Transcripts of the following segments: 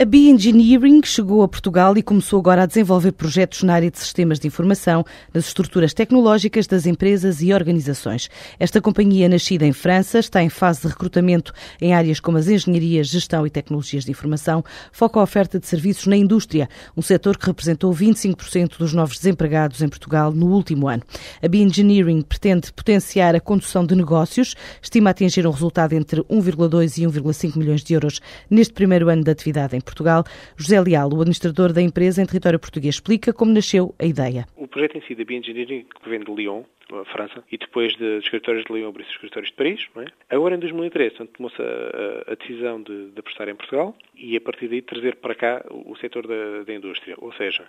A B-Engineering chegou a Portugal e começou agora a desenvolver projetos na área de sistemas de informação, nas estruturas tecnológicas das empresas e organizações. Esta companhia, nascida em França, está em fase de recrutamento em áreas como as engenharias, gestão e tecnologias de informação, foca a oferta de serviços na indústria, um setor que representou 25% dos novos desempregados em Portugal no último ano. A B-Engineering pretende potenciar a condução de negócios, estima atingir um resultado entre 1,2 e 1,5 milhões de euros neste primeiro ano de atividade em Portugal. José Leal, o administrador da empresa em território português, explica como nasceu a ideia. O projeto em si da Bioengineering, que vem de Lyon, França, e depois de, escritórios de Lyon abrir-se escritórios de Paris. É? Agora, em 2013, tomou-se a, a, decisão de, de apostar em Portugal e, a partir daí, trazer para cá o, o setor da, da, indústria. Ou seja,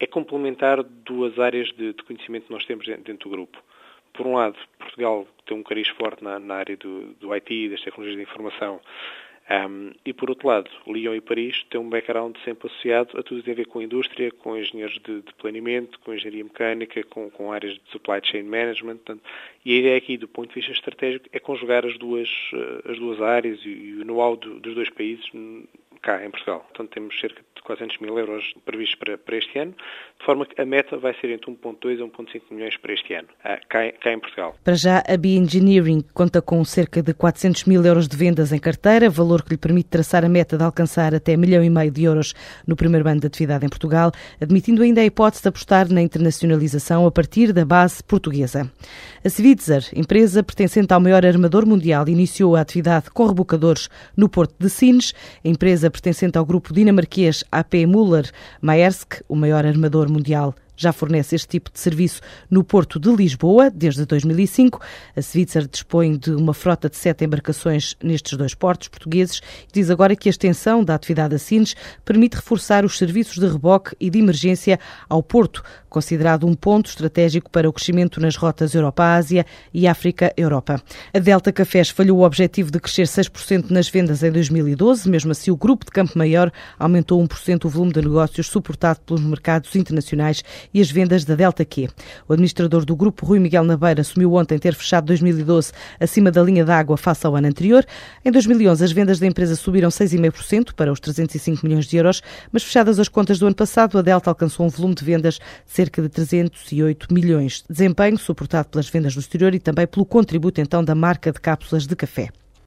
é complementar duas áreas de, de conhecimento que nós temos dentro, dentro, do grupo. Por um lado, Portugal tem um cariz forte na, na área do, do IT, das tecnologias de informação, um, e por outro lado, Lyon e Paris têm um background sempre associado a tudo que tem a ver com a indústria, com engenheiros de, de planeamento, com engenharia mecânica, com, com, áreas de supply chain management. Portanto, e a ideia aqui, do ponto de vista estratégico, é conjugar as duas, eh, as duas áreas e, e o know-how do, dos dois países cá em Portugal. Portanto, temos cerca de 400 mil euros previstos para, para este ano, de forma que a meta vai ser entre 1,2 a 1,5 milhões para este ano, ah, cá, cá em Portugal. Para já, a B-Engineering conta com cerca de 400 mil euros de vendas em carteira, valor que lhe permite traçar a meta de alcançar até milhão e meio de euros no primeiro ano de atividade em Portugal, admitindo ainda a hipótese de apostar na internacionalização a partir da base portuguesa. A Svitzer, empresa pertencente ao maior armador mundial, iniciou a atividade com rebocadores no Porto de Sines. A empresa pertencente ao grupo dinamarquês AP Muller Maersk, o maior armador mundial já fornece este tipo de serviço no Porto de Lisboa desde 2005. A Svitzer dispõe de uma frota de sete embarcações nestes dois portos portugueses e diz agora que a extensão da atividade a Sines permite reforçar os serviços de reboque e de emergência ao Porto, considerado um ponto estratégico para o crescimento nas rotas Europa-Ásia e África-Europa. A Delta Cafés falhou o objetivo de crescer 6% nas vendas em 2012, mesmo assim o grupo de Campo Maior aumentou 1% o volume de negócios suportado pelos mercados internacionais e as vendas da Delta Q. O administrador do grupo, Rui Miguel Nabeira, assumiu ontem ter fechado 2012 acima da linha d'água face ao ano anterior. Em 2011, as vendas da empresa subiram 6,5% para os 305 milhões de euros, mas fechadas as contas do ano passado, a Delta alcançou um volume de vendas de cerca de 308 milhões. Desempenho suportado pelas vendas no exterior e também pelo contributo então da marca de cápsulas de café.